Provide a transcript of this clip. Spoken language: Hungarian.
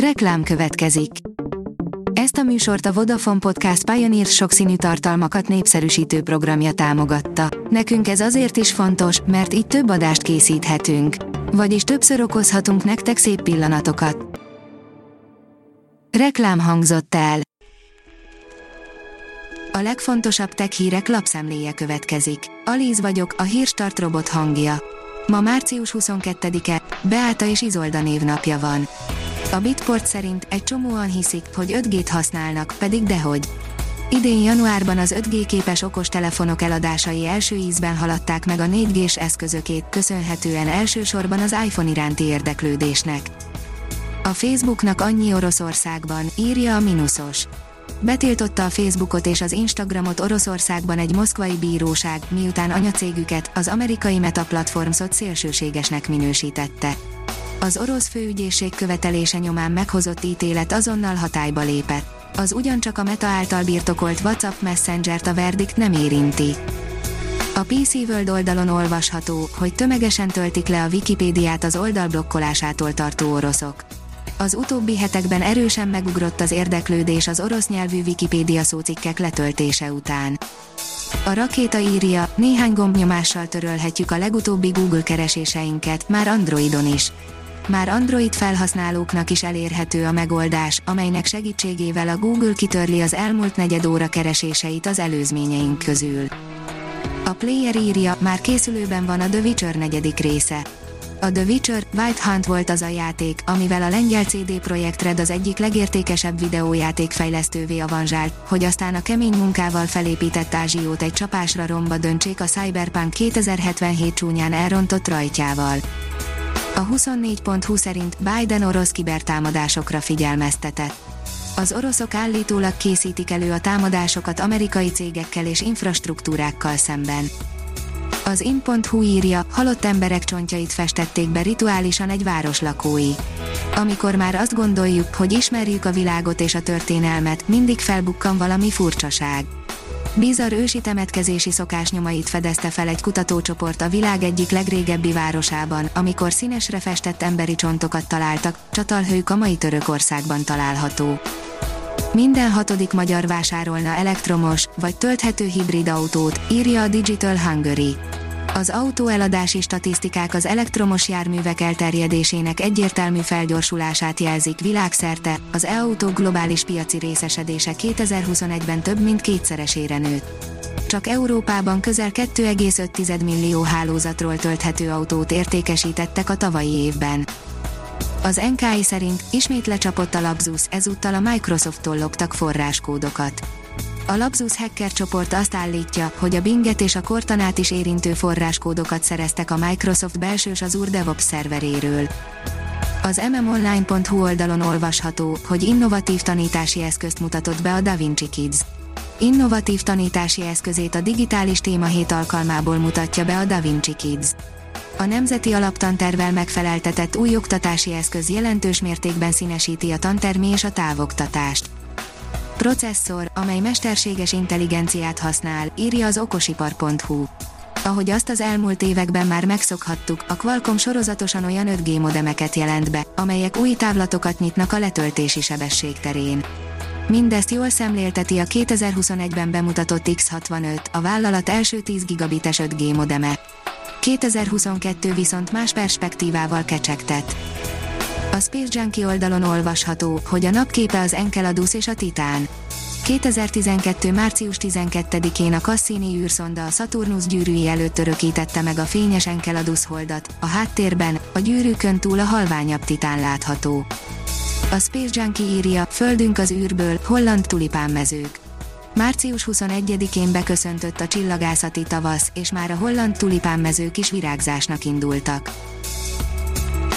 Reklám következik. Ezt a műsort a Vodafone Podcast Pioneer sokszínű tartalmakat népszerűsítő programja támogatta. Nekünk ez azért is fontos, mert így több adást készíthetünk. Vagyis többször okozhatunk nektek szép pillanatokat. Reklám hangzott el. A legfontosabb tech hírek lapszemléje következik. Alíz vagyok, a hírstart robot hangja. Ma március 22-e, Beáta és Izolda névnapja van. A Bitport szerint egy csomóan hiszik, hogy 5G-t használnak, pedig dehogy. Idén januárban az 5G képes okostelefonok eladásai első ízben haladták meg a 4G-s eszközökét, köszönhetően elsősorban az iPhone iránti érdeklődésnek. A Facebooknak annyi Oroszországban, írja a Minusos. Betiltotta a Facebookot és az Instagramot Oroszországban egy moszkvai bíróság, miután anyacégüket, az amerikai Meta platformot szélsőségesnek minősítette. Az orosz főügyészség követelése nyomán meghozott ítélet azonnal hatályba lépett. Az ugyancsak a Meta által birtokolt WhatsApp Messenger-t a verdikt nem érinti. A PC World oldalon olvasható, hogy tömegesen töltik le a Wikipédiát az oldal blokkolásától tartó oroszok. Az utóbbi hetekben erősen megugrott az érdeklődés az orosz nyelvű Wikipédia szócikkek letöltése után. A rakéta írja, néhány gombnyomással törölhetjük a legutóbbi Google kereséseinket, már Androidon is. Már Android felhasználóknak is elérhető a megoldás, amelynek segítségével a Google kitörli az elmúlt negyed óra kereséseit az előzményeink közül. A player írja, már készülőben van a The Witcher negyedik része. A The Witcher White Hunt volt az a játék, amivel a lengyel CD Projekt Red az egyik legértékesebb videójáték fejlesztővé avanzsált, hogy aztán a kemény munkával felépített ázsiót egy csapásra romba döntsék a Cyberpunk 2077 csúnyán elrontott rajtjával. A 24.20 szerint Biden orosz kibertámadásokra figyelmeztetett. Az oroszok állítólag készítik elő a támadásokat amerikai cégekkel és infrastruktúrákkal szemben. Az in.hu írja, halott emberek csontjait festették be rituálisan egy város lakói. Amikor már azt gondoljuk, hogy ismerjük a világot és a történelmet, mindig felbukkan valami furcsaság. Bizarr ősi temetkezési szokásnyomait fedezte fel egy kutatócsoport a világ egyik legrégebbi városában, amikor színesre festett emberi csontokat találtak, Csatalhő mai Törökországban található. Minden hatodik magyar vásárolna elektromos, vagy tölthető hibrid autót, írja a Digital Hungary. Az autóeladási statisztikák az elektromos járművek elterjedésének egyértelmű felgyorsulását jelzik világszerte, az e-autó globális piaci részesedése 2021-ben több mint kétszeresére nőtt. Csak Európában közel 2,5 millió hálózatról tölthető autót értékesítettek a tavalyi évben. Az NKI szerint ismét lecsapott a Lapsus, ezúttal a Microsofttól loptak forráskódokat. A Lapsus hacker csoport azt állítja, hogy a Binget és a Cortanát is érintő forráskódokat szereztek a Microsoft belsős Azure DevOps szerveréről. Az mmonline.hu oldalon olvasható, hogy innovatív tanítási eszközt mutatott be a DaVinci Kids. Innovatív tanítási eszközét a digitális témahét alkalmából mutatja be a DaVinci Kids. A Nemzeti Alaptantervel megfeleltetett új oktatási eszköz jelentős mértékben színesíti a tantermi és a távoktatást. Processzor, amely mesterséges intelligenciát használ, írja az okosipar.hu. Ahogy azt az elmúlt években már megszokhattuk, a Qualcomm sorozatosan olyan 5G modemeket jelent be, amelyek új távlatokat nyitnak a letöltési sebesség terén. Mindezt jól szemlélteti a 2021-ben bemutatott X65, a vállalat első 10 gigabites 5G modeme. 2022 viszont más perspektívával kecsegtet. A Space Junkie oldalon olvasható, hogy a napképe az Enceladus és a Titán. 2012. március 12-én a Cassini űrszonda a Saturnus gyűrűi előtt örökítette meg a fényes Enceladus holdat, a háttérben, a gyűrűkön túl a halványabb Titán látható. A Space Junkie írja, Földünk az űrből, holland tulipánmezők. Március 21-én beköszöntött a csillagászati tavasz, és már a holland tulipánmezők is virágzásnak indultak.